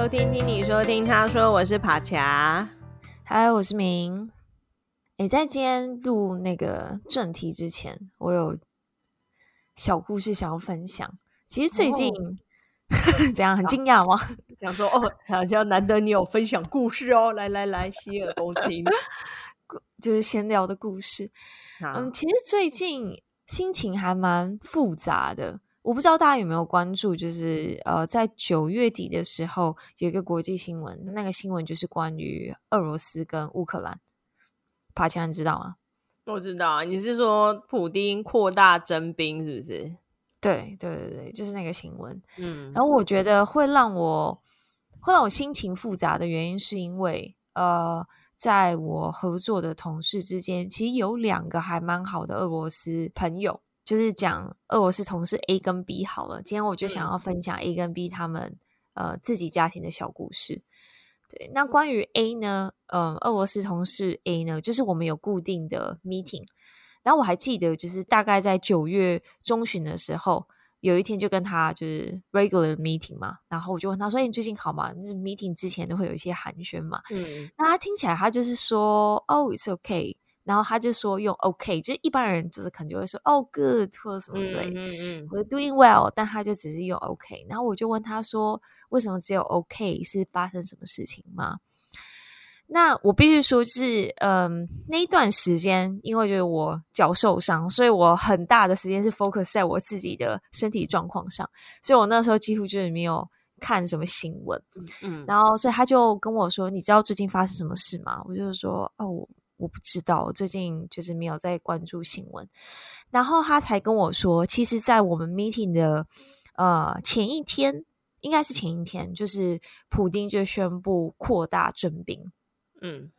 收听听你说听他说，我是帕恰，嗨，我是明。诶，在今天录那个正题之前，我有小故事想要分享。其实最近、哦、怎样很惊讶吗？想说哦，好像难得你有分享故事哦，来来来，洗耳恭听，就是闲聊的故事。嗯，其实最近心情还蛮复杂的。我不知道大家有没有关注，就是呃，在九月底的时候有一个国际新闻，那个新闻就是关于俄罗斯跟乌克兰。帕恰，你知道吗？我知道，你是说普丁扩大征兵是不是？对对对对，就是那个新闻。嗯，然后我觉得会让我会让我心情复杂的原因，是因为呃，在我合作的同事之间，其实有两个还蛮好的俄罗斯朋友。就是讲俄罗斯同事 A 跟 B 好了，今天我就想要分享 A 跟 B 他们呃自己家庭的小故事。对，那关于 A 呢，嗯、呃，俄罗斯同事 A 呢，就是我们有固定的 meeting，然后我还记得就是大概在九月中旬的时候，有一天就跟他就是 regular meeting 嘛，然后我就问他说：“哎，你最近好吗？”就是 meeting 之前都会有一些寒暄嘛，嗯，那他听起来他就是说：“Oh, it's okay。”然后他就说用 OK，就是一般人就是可能就会说哦 good 或者什么之类的，嗯嗯，或者 doing well，但他就只是用 OK。然后我就问他说，为什么只有 OK？是发生什么事情吗？那我必须说是，嗯，那一段时间，因为就是我脚受伤，所以我很大的时间是 focus 在我自己的身体状况上，所以我那时候几乎就是没有看什么新闻，嗯嗯。然后，所以他就跟我说：“你知道最近发生什么事吗？”我就说：“哦。”我不知道，最近就是没有在关注新闻。然后他才跟我说，其实，在我们 meeting 的呃前一天，应该是前一天，就是普丁就宣布扩大征兵。嗯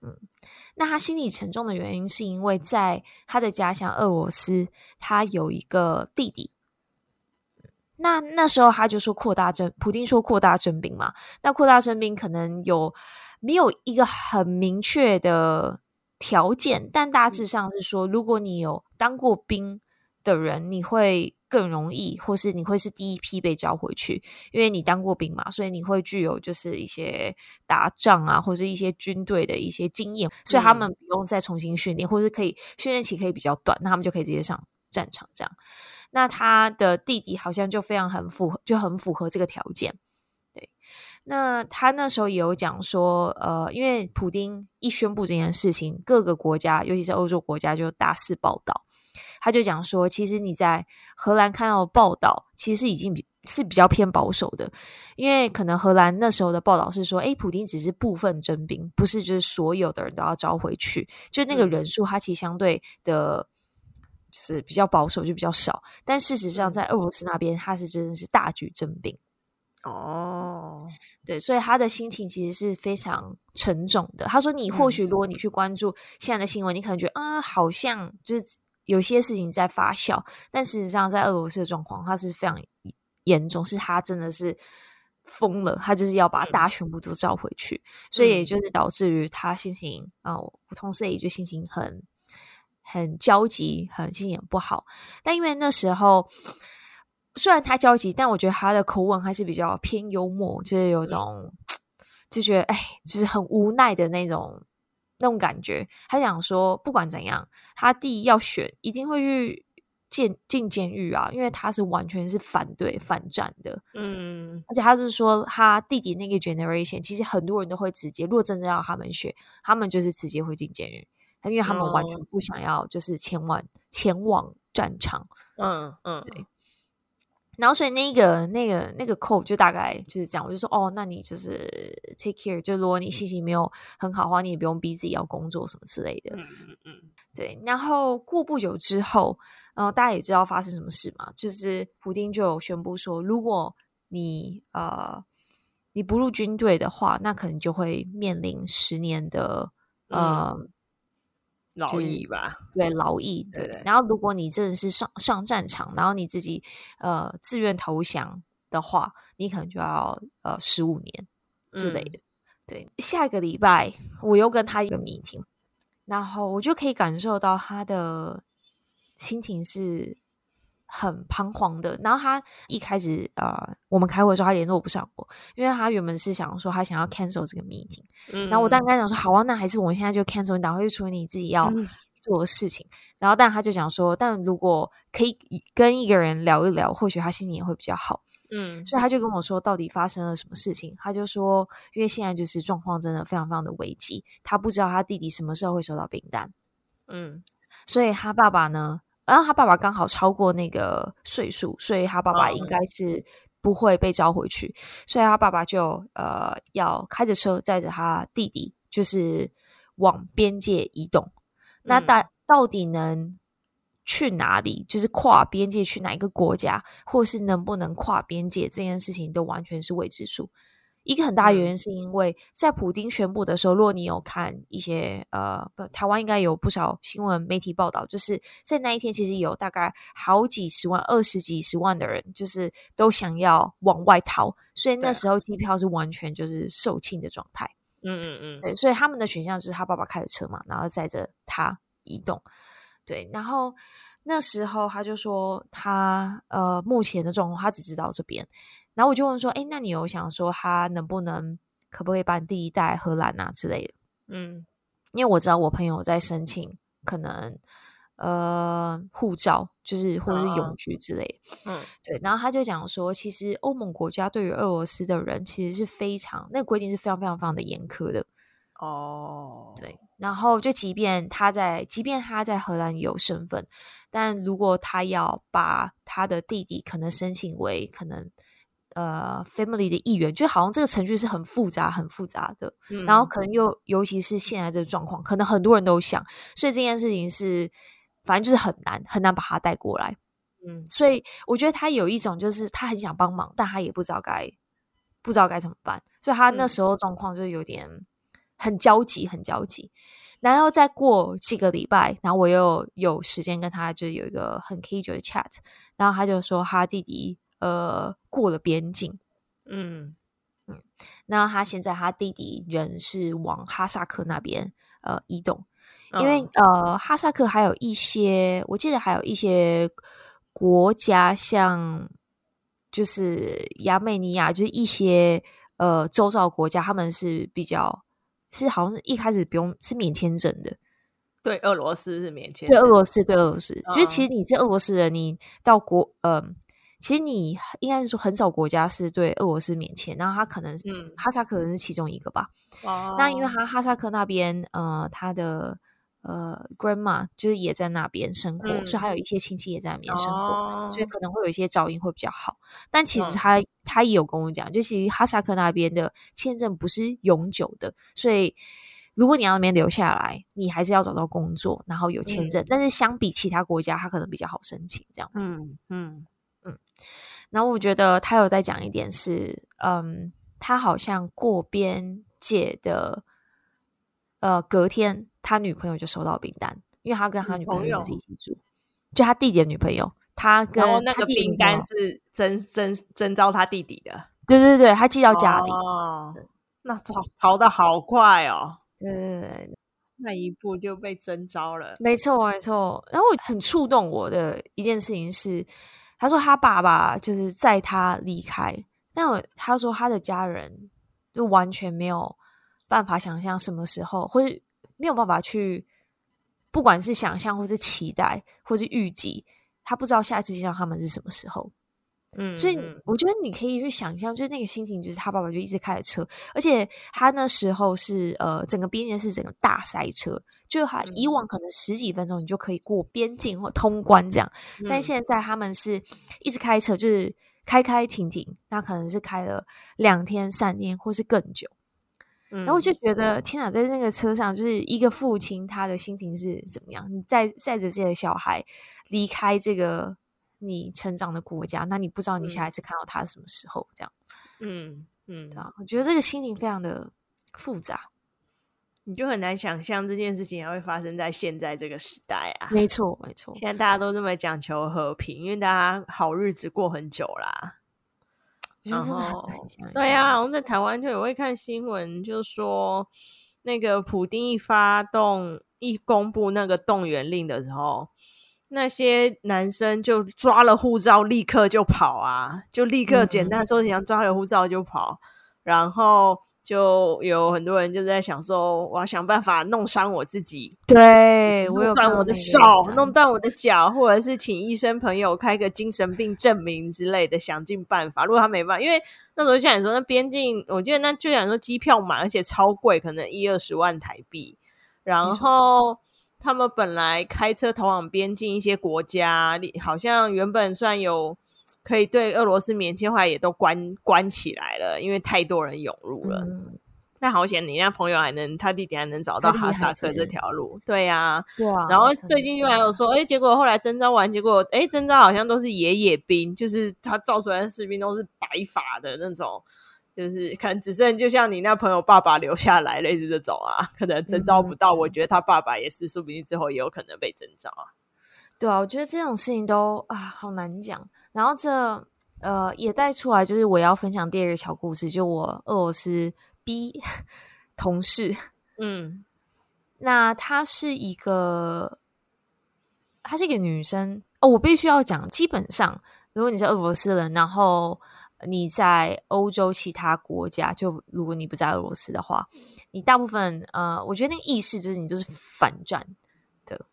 嗯，那他心里沉重的原因，是因为在他的家乡俄罗斯，他有一个弟弟。那那时候他就说扩大征，普丁说扩大征兵嘛。那扩大征兵可能有。没有一个很明确的条件，但大致上是说，如果你有当过兵的人，你会更容易，或是你会是第一批被招回去，因为你当过兵嘛，所以你会具有就是一些打仗啊，或是一些军队的一些经验，所以他们不用再重新训练，或是可以训练期可以比较短，那他们就可以直接上战场这样。那他的弟弟好像就非常很符合，就很符合这个条件。那他那时候也有讲说，呃，因为普丁一宣布这件事情，各个国家，尤其是欧洲国家，就大肆报道。他就讲说，其实你在荷兰看到的报道，其实已经比是比较偏保守的，因为可能荷兰那时候的报道是说，诶，普丁只是部分征兵，不是就是所有的人都要招回去，就那个人数，他其实相对的，就是比较保守，就比较少。但事实上，在俄罗斯那边，他是真的是大举征兵。哦，对，所以他的心情其实是非常沉重的。他说：“你或许如果你去关注现在的新闻，你可能觉得啊，好像就是有些事情在发酵，但事实上，在俄罗斯的状况，他是非常严重，是他真的是疯了，他就是要把大家全部都召回去，所以也就是导致于他心情啊，我同事也就心情很很焦急，很心情很不好。但因为那时候。”虽然他焦急，但我觉得他的口吻还是比较偏幽默，就是有种就觉得哎，就是很无奈的那种那种感觉。他想说，不管怎样，他弟要选，一定会去进进监狱啊，因为他是完全是反对反战的。嗯，而且他是说，他弟弟那个 generation，其实很多人都会直接，如果真正要他们选，他们就是直接会进监狱，因为他们完全不想要就是前往前往战场。嗯嗯，对。然后，所以那个、那个、那个 code 就大概就是这样。我就说，哦，那你就是 take care。就如果你心情没有很好的话，你也不用逼自己要工作什么之类的。嗯嗯嗯。对。然后过不久之后，然后大家也知道发生什么事嘛，就是普丁就有宣布说，如果你呃你不入军队的话，那可能就会面临十年的呃。嗯劳役吧，对劳役，对，对，对。然后，如果你真的是上上战场，然后你自己呃自愿投降的话，你可能就要呃十五年之类的。嗯、对，下一个礼拜我又跟他一个 meeting，然后我就可以感受到他的心情是很彷徨的。然后他一开始呃，我们开会的时候他联络不上我，因为他原本是想说他想要 cancel 这个 meeting。嗯，然后我当时跟他讲说，好啊，那还是我们现在就 cancel，你赶快去处理你自己要做的事情。嗯、然后但他就讲说，但如果可以跟一个人聊一聊，或许他心情也会比较好。嗯，所以他就跟我说，到底发生了什么事情？他就说，因为现在就是状况真的非常非常的危急，他不知道他弟弟什么时候会收到兵单。嗯，所以他爸爸呢，然后他爸爸刚好超过那个岁数，所以他爸爸应该是不会被召回去，所以他爸爸就呃要开着车载着他弟弟，就是往边界移动。那到到底能？去哪里？就是跨边界去哪一个国家，或是能不能跨边界这件事情，都完全是未知数。一个很大原因是因为在普丁宣布的时候，如果你有看一些呃，台湾应该有不少新闻媒体报道，就是在那一天，其实有大概好几十万、二十几十万的人，就是都想要往外逃，所以那时候机票是完全就是售罄的状态。嗯嗯嗯，对，所以他们的选项就是他爸爸开着车嘛，然后载着他移动。对，然后那时候他就说他呃目前的状况，他只知道这边。然后我就问说，哎，那你有想说他能不能可不可以把你弟弟带来荷兰啊之类的？嗯，因为我知道我朋友在申请，可能呃护照就是或者是永居之类的。嗯，对。然后他就讲说，其实欧盟国家对于俄罗斯的人其实是非常那个规定是非常非常非常的严苛的。哦，对。然后，就即便他在，即便他在荷兰有身份，但如果他要把他的弟弟可能申请为可能呃 family 的一员，就好像这个程序是很复杂、很复杂的。嗯、然后可能又尤其是现在这个状况，可能很多人都想，所以这件事情是反正就是很难很难把他带过来。嗯，所以我觉得他有一种就是他很想帮忙，但他也不知道该不知道该怎么办，所以他那时候状况就有点。很焦急，很焦急，然后再过几个礼拜，然后我又有时间跟他就有一个很 casual 的 chat，然后他就说他弟弟呃过了边境，嗯。嗯，那他现在他弟弟人是往哈萨克那边呃移动，因为、哦、呃哈萨克还有一些，我记得还有一些国家像就是亚美尼亚，就是一些呃周遭国家，他们是比较。是好像是一开始不用是免签证的，对俄罗斯是免签，对俄罗斯对俄罗斯，就是其实你是俄罗斯人，你到国呃，其实你应该是说很少国家是对俄罗斯免签，然后他可能是、嗯、哈萨克可能是其中一个吧。哦，那因为他哈萨克那边呃他的。呃，grandma 就是也在那边生活，嗯、所以还有一些亲戚也在那边生活，哦、所以可能会有一些噪音会比较好。但其实他、嗯、他也有跟我讲，就其实哈萨克那边的签证不是永久的，所以如果你要那边留下来，你还是要找到工作，然后有签证。嗯、但是相比其他国家，他可能比较好申请这样。嗯嗯嗯。然后我觉得他有在讲一点是，嗯，他好像过边界的，呃，隔天。他女朋友就收到订单，因为他跟他女朋友是一起住，就他弟弟的女朋友。他跟他那个订单是征征征召他弟弟的，对对对，他寄到家里。哦，那逃逃的好快哦！对对对，那一步就被征召了。没错没错。然后很触动我的一件事情是，他说他爸爸就是在他离开，但我他说他的家人就完全没有办法想象什么时候或是。没有办法去，不管是想象，或是期待，或是预计，他不知道下一次见到他们是什么时候。嗯，所以我觉得你可以去想象，就是那个心情，就是他爸爸就一直开着车，而且他那时候是呃，整个边界是整个大塞车，就他以往可能十几分钟你就可以过边境或通关这样，嗯、但现在他们是一直开车，就是开开停停，那可能是开了两天、三天，或是更久。然后我就觉得，天哪，在那个车上，就是一个父亲，他的心情是怎么样？你载载着自己的小孩离开这个你成长的国家，那你不知道你下一次看到他什么时候？这样，嗯嗯，我觉得这个心情非常的复杂，你就很难想象这件事情还会发生在现在这个时代啊！没错，没错，现在大家都这么讲求和平，因为大家好日子过很久啦。然后，对呀、啊，我们在台湾就也会看新闻，就说那个普丁一发动、一公布那个动员令的时候，那些男生就抓了护照，立刻就跑啊，就立刻简单说，想抓了护照就跑，嗯、然后。就有很多人就在想说，我要想办法弄伤我自己，对，我弄断我的手，弄断我的脚，或者是请医生朋友开个精神病证明之类的，想尽办法。如果他没办法，因为那时候就想说，那边境，我觉得那就想说机票嘛，而且超贵，可能一二十万台币。然后他们本来开车通往边境一些国家，好像原本算有。可以对俄罗斯免签，后来也都关关起来了，因为太多人涌入了。嗯、那好险，你那朋友还能，他弟弟还能找到哈萨克这条路。对呀、啊，对啊。然后最近就还有说，哎、欸，结果后来征召完，结果哎，征、欸、召好像都是野野兵，就是他造出来的士兵都是白发的那种，就是可能只剩就像你那朋友爸爸留下来类似这种啊，可能征召不到。嗯、我觉得他爸爸也是，说不定之后也有可能被征召啊。对啊，我觉得这种事情都啊，好难讲。然后这呃也带出来，就是我要分享第二个小故事，就我俄罗斯 B 同事，嗯，那她是一个，她是一个女生哦。我必须要讲，基本上如果你是俄罗斯人，然后你在欧洲其他国家，就如果你不在俄罗斯的话，你大部分呃，我觉得那个意识就是你就是反战的，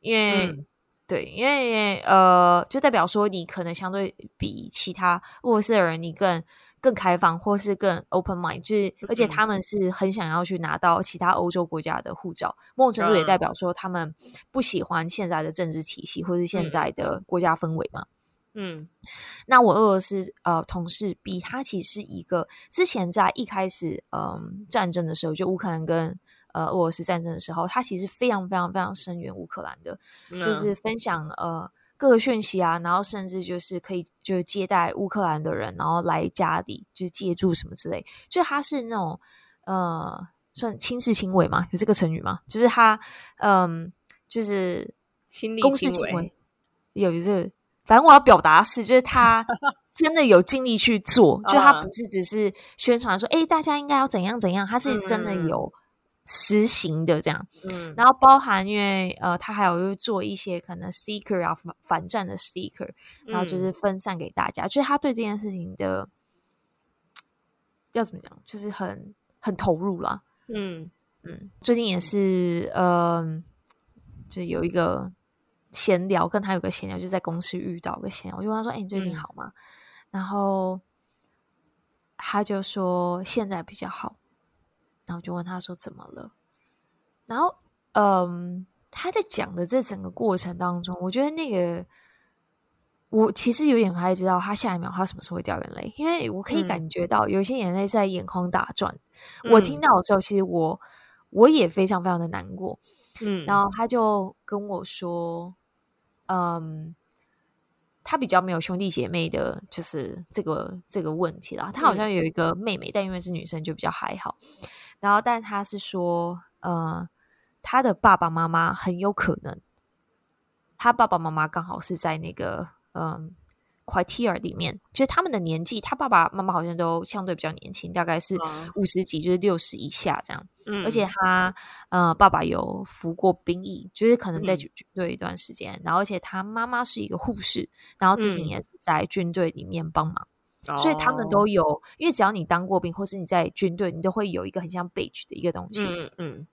因为。嗯。对，因为呃，就代表说你可能相对比其他俄罗斯的人，你更更开放，或是更 open mind，就是而且他们是很想要去拿到其他欧洲国家的护照，某种程度也代表说他们不喜欢现在的政治体系，或是现在的国家氛围嘛。嗯，那我俄罗斯呃同事 B，他其实是一个之前在一开始嗯、呃、战争的时候，就乌克兰跟。呃，俄罗斯战争的时候，他其实非常非常非常声援乌克兰的，嗯、就是分享呃各个讯息啊，然后甚至就是可以就是接待乌克兰的人，然后来家里就是借住什么之类，就他是那种呃算亲势亲为嘛，有这个成语吗？就是他嗯、呃，就是亲力亲为，有这个，反正我要表达是，就是他 真的有尽力去做，就他不是只是宣传说，哎，大家应该要怎样怎样，他是真的有。嗯实行的这样，嗯，然后包含因为呃，他还有就做一些可能 sticker 啊反反战的 sticker，然后就是分散给大家，嗯、就是他对这件事情的要怎么讲，就是很很投入啦。嗯。嗯，最近也是呃，就是有一个闲聊，跟他有个闲聊，就在公司遇到个闲聊，我就问他说：“哎、欸，你最近好吗？”嗯、然后他就说：“现在比较好。”然后就问他说怎么了？然后，嗯，他在讲的这整个过程当中，我觉得那个我其实有点不太知道他下一秒他什么时候会掉眼泪，因为我可以感觉到有些眼泪在眼眶打转。嗯、我听到的时候，其实我我也非常非常的难过。嗯，然后他就跟我说，嗯。他比较没有兄弟姐妹的，就是这个这个问题啦。他好像有一个妹妹，嗯、但因为是女生就比较还好。然后，但他是说，呃，他的爸爸妈妈很有可能，他爸爸妈妈刚好是在那个，嗯、呃。Criteria 里面，就是他们的年纪，他爸爸妈妈好像都相对比较年轻，大概是五十几，就是六十以下这样。嗯、而且他呃，爸爸有服过兵役，就是可能在军队一段时间。嗯、然后，而且他妈妈是一个护士，然后之前也是在军队里面帮忙，嗯、所以他们都有。因为只要你当过兵，或是你在军队，你都会有一个很像 badge 的一个东西。嗯嗯。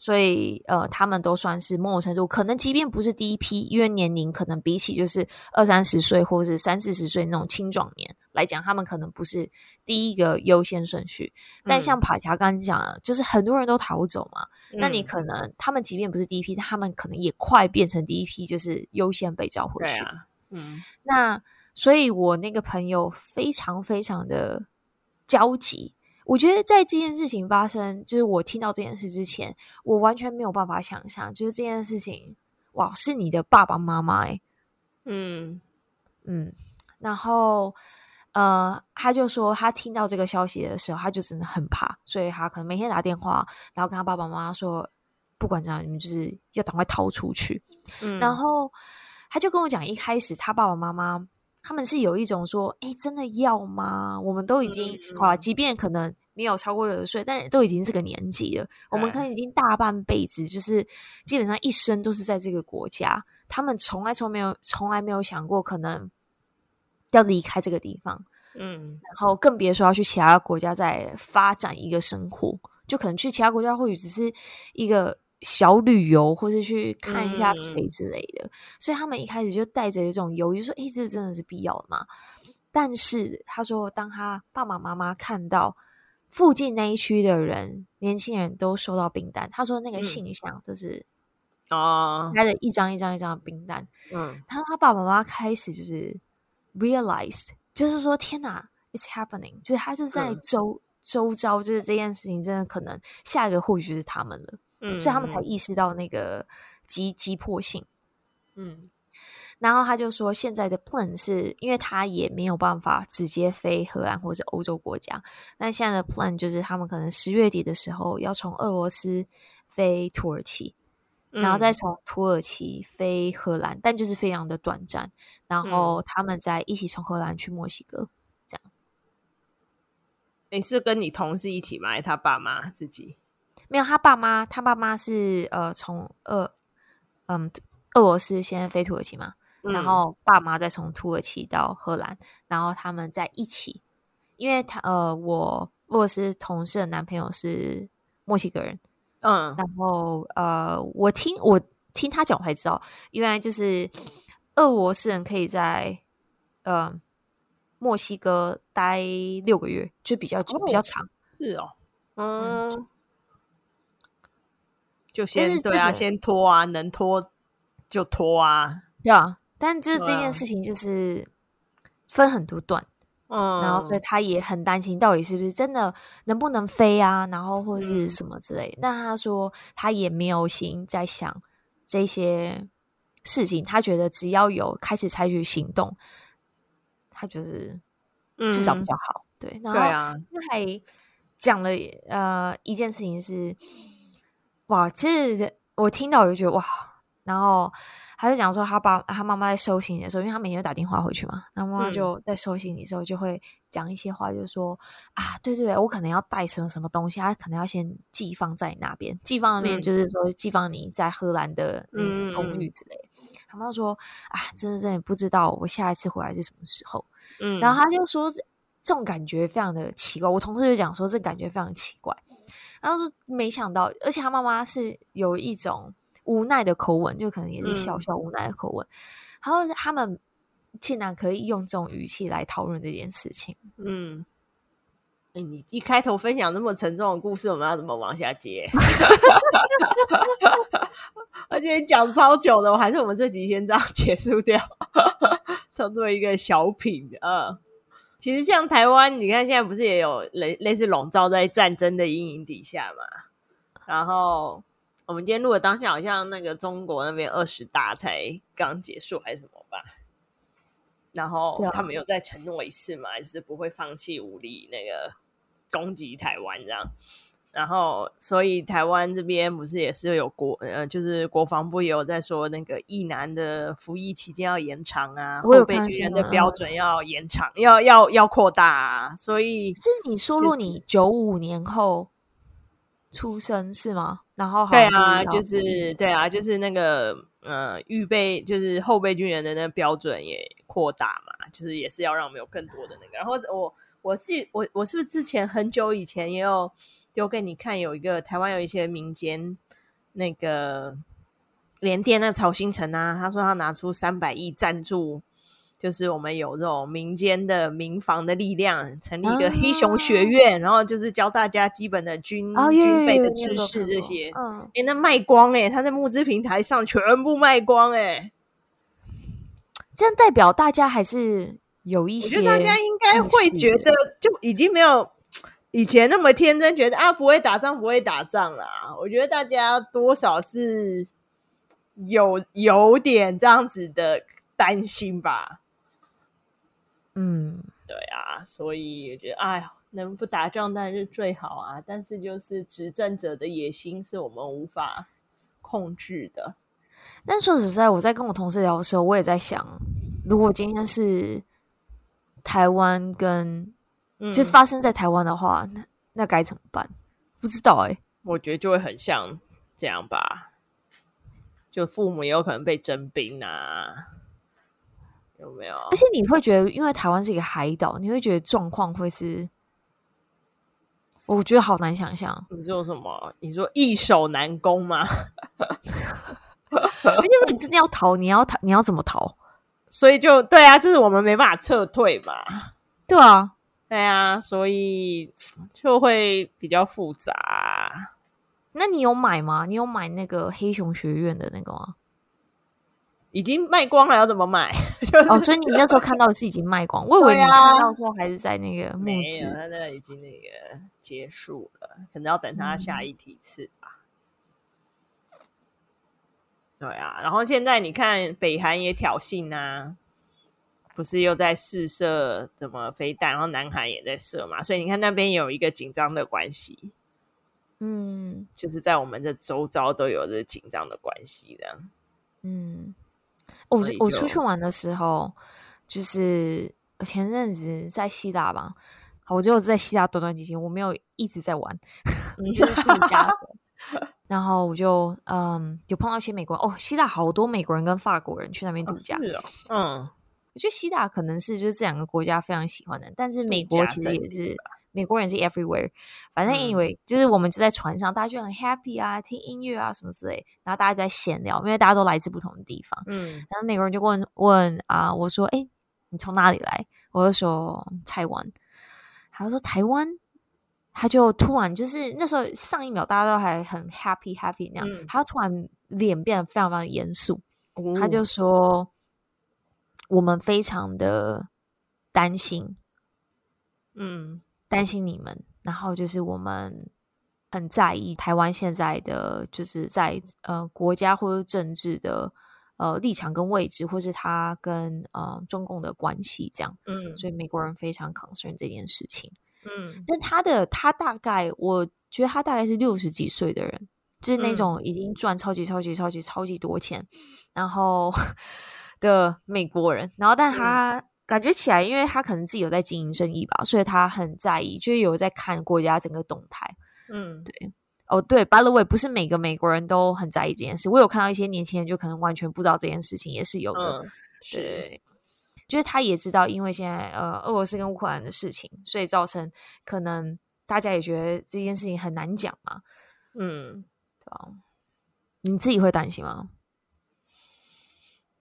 所以，呃，他们都算是某种程度，可能即便不是第一批，因为年龄可能比起就是二三十岁或者是三四十岁那种青壮年来讲，他们可能不是第一个优先顺序。但像帕乔刚刚讲的，就是很多人都逃走嘛，嗯、那你可能他们即便不是第一批，他们可能也快变成第一批，就是优先被召回去。啊、嗯，那所以我那个朋友非常非常的焦急。我觉得在这件事情发生，就是我听到这件事之前，我完全没有办法想象，就是这件事情，哇，是你的爸爸妈妈诶，嗯。嗯，然后呃，他就说他听到这个消息的时候，他就真的很怕，所以他可能每天打电话，然后跟他爸爸妈妈说，不管怎样，你们就是要赶快逃出去。嗯，然后他就跟我讲，一开始他爸爸妈妈他们是有一种说，哎，真的要吗？我们都已经、嗯、好了，即便可能没有超过六十岁，但都已经这个年纪了，我们可能已经大半辈子，就是基本上一生都是在这个国家，他们从来从没有从来没有想过可能要离开这个地方，嗯，然后更别说要去其他国家再发展一个生活，就可能去其他国家或许只是一个。小旅游，或是去看一下谁之类的，嗯、所以他们一开始就带着一种犹豫，说：“诶，这真的是必要的吗？”但是他说，当他爸爸妈妈看到附近那一区的人，年轻人都收到冰单，他说那个信箱就是哦，开了一张一张一张的冰单。嗯，他说他爸爸妈妈开始就是 realized，就是说天哪，it's happening，就是他是在周、嗯、周遭，就是这件事情真的可能下一个或许是他们了。嗯，所以他们才意识到那个急急迫性。嗯，然后他就说，现在的 plan 是因为他也没有办法直接飞荷兰或者欧洲国家，那现在的 plan 就是他们可能十月底的时候要从俄罗斯飞土耳其，嗯、然后再从土耳其飞荷兰，但就是非常的短暂，然后他们再一起从荷兰去墨西哥，这样。你是跟你同事一起吗？还是他爸妈自己？没有，他爸妈，他爸妈是呃从俄嗯俄罗斯先飞土耳其嘛，嗯、然后爸妈再从土耳其到荷兰，然后他们在一起，因为他呃我俄罗斯同事的男朋友是墨西哥人，嗯，然后呃我听我听他讲我才知道，原来就是俄罗斯人可以在呃墨西哥待六个月，就比较比较长，是哦，嗯。嗯就先、这个、对啊，先拖啊，能拖就拖啊，对啊。但就是这件事情就是分很多段，嗯，然后所以他也很担心，到底是不是真的能不能飞啊？然后或者是什么之类的。但他说他也没有心在想这些事情，他觉得只要有开始采取行动，他就是至少比较好。嗯、对，然后他还讲了呃一件事情是。哇，其实我听到我就觉得哇，然后他就讲说他爸他妈妈在收行李的时候，因为他每天都打电话回去嘛，然后妈妈就在收行李的时候就会讲一些话，就是说、嗯、啊，对对对，我可能要带什么什么东西，他可能要先寄放在你那边，寄放那边就是说寄放你在荷兰的嗯公寓之类的。嗯、他妈说啊，真的真的不知道我下一次回来是什么时候，嗯，然后他就说这种感觉非常的奇怪，我同事就讲说这感觉非常奇怪。然后说没想到，而且他妈妈是有一种无奈的口吻，就可能也是小小无奈的口吻。嗯、然后他们竟然可以用这种语气来讨论这件事情。嗯，哎，你一开头分享那么沉重的故事，我们要怎么往下接？而且讲超久的，我还是我们这集先这样结束掉，当做一个小品啊。其实像台湾，你看现在不是也有类类似笼罩在战争的阴影底下嘛？然后我们今天录的当下，好像那个中国那边二十大才刚结束还是什么吧？然后他们有再承诺一次嘛，就是不会放弃武力那个攻击台湾这样。然后，所以台湾这边不是也是有国呃，就是国防部也有在说那个役男的服役期间要延长啊，后备军人的标准要延长，要要要扩大啊。所以是你说，如果你九五年后出生是吗？然后对啊，就是对啊，就是那个呃，预备就是后备军人的那个标准也扩大嘛，就是也是要让我们有更多的那个。然后我我记我我是不是之前很久以前也有。丢给你看，有一个台湾有一些民间那个联电那曹兴诚啊，他说他拿出三百亿赞助，就是我们有这种民间的民防的力量，成立一个黑熊学院，啊、然后就是教大家基本的军、啊、军备的知识这些。嗯，哎、欸，那卖光哎、欸，他在募资平台上全部卖光哎、欸，这样代表大家还是有一些，我觉得大家应该会觉得就已经没有。以前那么天真，觉得啊不会打仗，不会打仗啦。我觉得大家多少是有有点这样子的担心吧。嗯，对啊，所以我觉得，哎呀，能不打仗当然是最好啊。但是就是执政者的野心是我们无法控制的。但说实在，我在跟我同事聊的时候，我也在想，如果今天是台湾跟、嗯、就发生在台湾的话，那那该怎么办？不知道哎、欸，我觉得就会很像这样吧，就父母也有可能被征兵啊，有没有？而且你会觉得，因为台湾是一个海岛，你会觉得状况会是，我觉得好难想象。你说什么？你说易守难攻吗？因为你真的要逃，你要逃，你要怎么逃？所以就对啊，就是我们没办法撤退嘛。对啊。对啊，所以就会比较复杂。那你有买吗？你有买那个黑熊学院的那个吗？已经卖光了，要怎么买？就是、哦，所以你那时候看到的是已经卖光，我以为你看到说还是在那个木子，他那个已经那个结束了，可能要等他下一批次吧。嗯、对啊，然后现在你看北韩也挑衅啊。不是又在试射怎么飞弹，然后南韩也在射嘛，所以你看那边有一个紧张的关系，嗯，就是在我们这周遭都有着紧张的关系这样，嗯，我我出去玩的时候，就是前阵子在希腊吧，我就在希腊短短几天，我没有一直在玩，就是自己家然后我就嗯，有碰到一些美国人哦，希腊好多美国人跟法国人去那边度假，哦哦、嗯。我觉得希腊可能是就是这两个国家非常喜欢的，但是美国其实也是美国人是 everywhere。反正因为、嗯、就是我们就在船上，大家就很 happy 啊，听音乐啊什么之类，然后大家在闲聊，因为大家都来自不同的地方。嗯，然后美国人就问问啊，我说：“哎，你从哪里来？”我就说：“台湾。”他说：“台湾。”他就突然就是那时候上一秒大家都还很 happy happy 那样，嗯、他突然脸变得非常非常严肃，哦、他就说。我们非常的担心，嗯，担心你们。然后就是我们很在意台湾现在的，就是在呃国家或者政治的呃立场跟位置，或是他跟呃中共的关系这样。嗯，所以美国人非常 concern 这件事情。嗯，但他的他大概，我觉得他大概是六十几岁的人，就是那种已经赚超级超级超级超级多钱，然后。的美国人，然后但他感觉起来，因为他可能自己有在经营生意吧，所以他很在意，就是有在看国家整个动态。嗯，对，哦，对，by the way，不是每个美国人都很在意这件事。我有看到一些年轻人，就可能完全不知道这件事情，也是有的。嗯、对，就是他也知道，因为现在呃，俄罗斯跟乌克兰的事情，所以造成可能大家也觉得这件事情很难讲嘛。嗯，对吧？你自己会担心吗？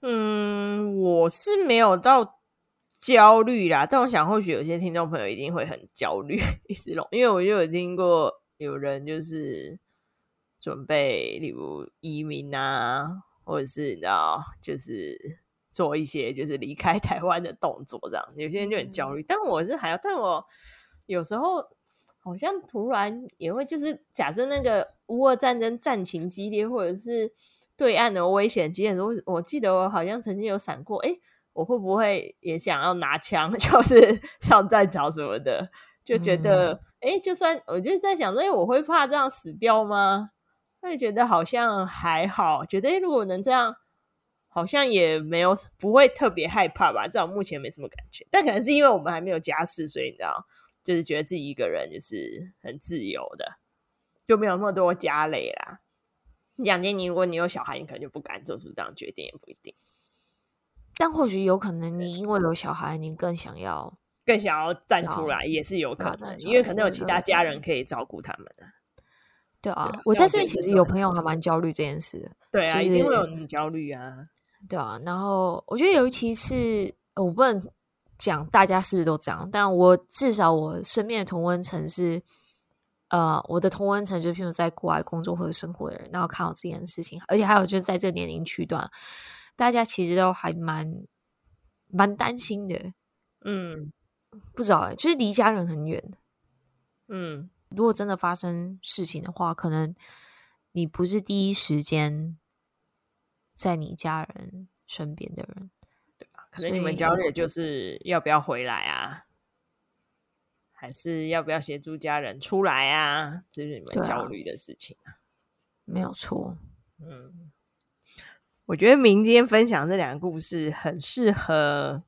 嗯，我是没有到焦虑啦，但我想或许有些听众朋友一定会很焦虑，一直弄，因为我就有听过有人就是准备，例如移民啊，或者是你知道，就是做一些就是离开台湾的动作，这样有些人就很焦虑。但我是还要，但我有时候好像突然也会，就是假设那个乌俄战争战情激烈，或者是。对岸的危险，其实我我记得我好像曾经有闪过，哎，我会不会也想要拿枪，就是上战场什么的？就觉得，哎、嗯，就算我就在想说，哎，我会怕这样死掉吗？会觉得好像还好，觉得如果能这样，好像也没有不会特别害怕吧。至少目前没什么感觉，但可能是因为我们还没有家室，所以你知道，就是觉得自己一个人就是很自由的，就没有那么多家累啦。讲真，你如果你有小孩，你可能就不敢做出这样决定，也不一定。但或许有可能，你因为有小孩，你更想要，更想要站出来，也是有可能，因为可能有其他家人可以照顾他们的。对啊，我在这边其实有朋友还蛮焦虑这件事的。对啊，一定会有很焦虑啊。对啊，然后我觉得尤其是我不能讲大家是不是都这样，但我至少我身边的同温层是。呃，我的同温层就譬如在国外工作或者生活的人，然后看到这件事情，而且还有就是在这个年龄区段，大家其实都还蛮蛮担心的。嗯，不知道哎，就是离家人很远。嗯，如果真的发生事情的话，可能你不是第一时间在你家人身边的人，对吧？可能你们焦虑就是要不要回来啊？还是要不要协助家人出来啊？这是你们焦虑的事情啊。没有错。嗯，我觉得明天分享这两个故事很适合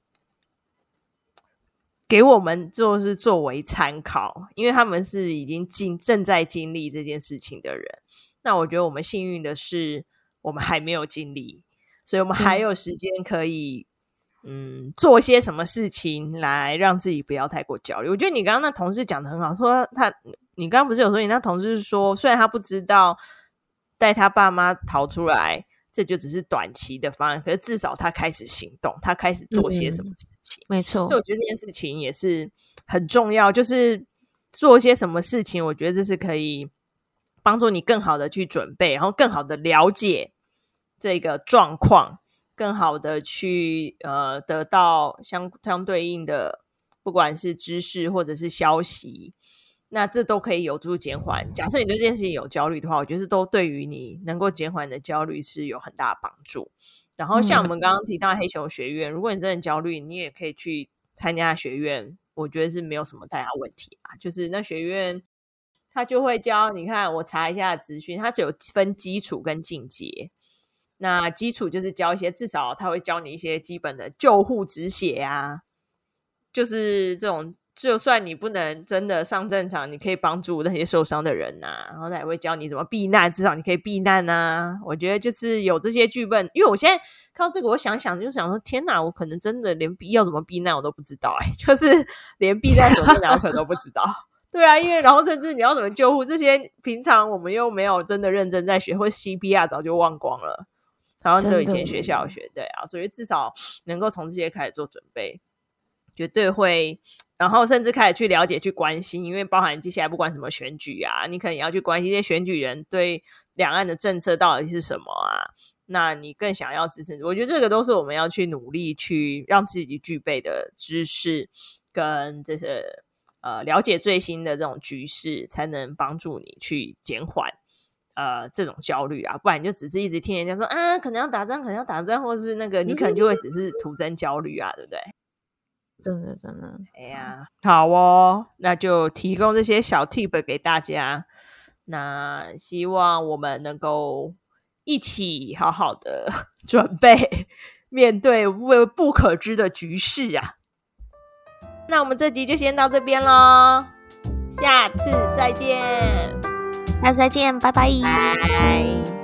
给我们就是作为参考，因为他们是已经经正在经历这件事情的人。那我觉得我们幸运的是，我们还没有经历，所以我们还有时间可以嗯，嗯做些什么事情来让自己不要太过焦虑。我觉得你刚刚那同事讲的很好，说他你刚刚不是有说你那同事说，虽然他不知道带他爸妈逃出来。这就只是短期的方案，可是至少他开始行动，他开始做些什么事情。嗯、没错，所以我觉得这件事情也是很重要，就是做些什么事情，我觉得这是可以帮助你更好的去准备，然后更好的了解这个状况，更好的去呃得到相相对应的，不管是知识或者是消息。那这都可以有助减缓。假设你对这件事情有焦虑的话，我觉得都对于你能够减缓你的焦虑是有很大的帮助。然后像我们刚刚提到黑熊学院，如果你真的焦虑，你也可以去参加学院，我觉得是没有什么太大问题啊。就是那学院他就会教，你看我查一下资讯，它只有分基础跟进阶。那基础就是教一些，至少他会教你一些基本的救护止血啊，就是这种。就算你不能真的上战场，你可以帮助那些受伤的人呐、啊，然后他也会教你怎么避难，至少你可以避难呐、啊。我觉得就是有这些剧本，因为我现在看到这个，我想想就想说，天哪，我可能真的连要怎么避难我都不知道、哎，就是连避难怎么样可能都不知道。对啊，因为然后甚至你要怎么救护这些，平常我们又没有真的认真在学，或 CPR 早就忘光了，好像只有以前学校学，对啊，所以至少能够从这些开始做准备，绝对会。然后甚至开始去了解、去关心，因为包含接下来不管什么选举啊，你可能要去关心这些选举人对两岸的政策到底是什么啊？那你更想要支持？我觉得这个都是我们要去努力去让自己具备的知识，跟这些呃了解最新的这种局势，才能帮助你去减缓呃这种焦虑啊。不然你就只是一直听人家说啊，可能要打仗，可能要打仗，或是那个你可能就会只是徒增焦虑啊，对不对？真的，真的，哎呀，好哦，那就提供这些小 tip 给大家。那希望我们能够一起好好的 准备面对未不可知的局势啊。那我们这集就先到这边喽，下次再见，下次再见，拜拜。拜拜。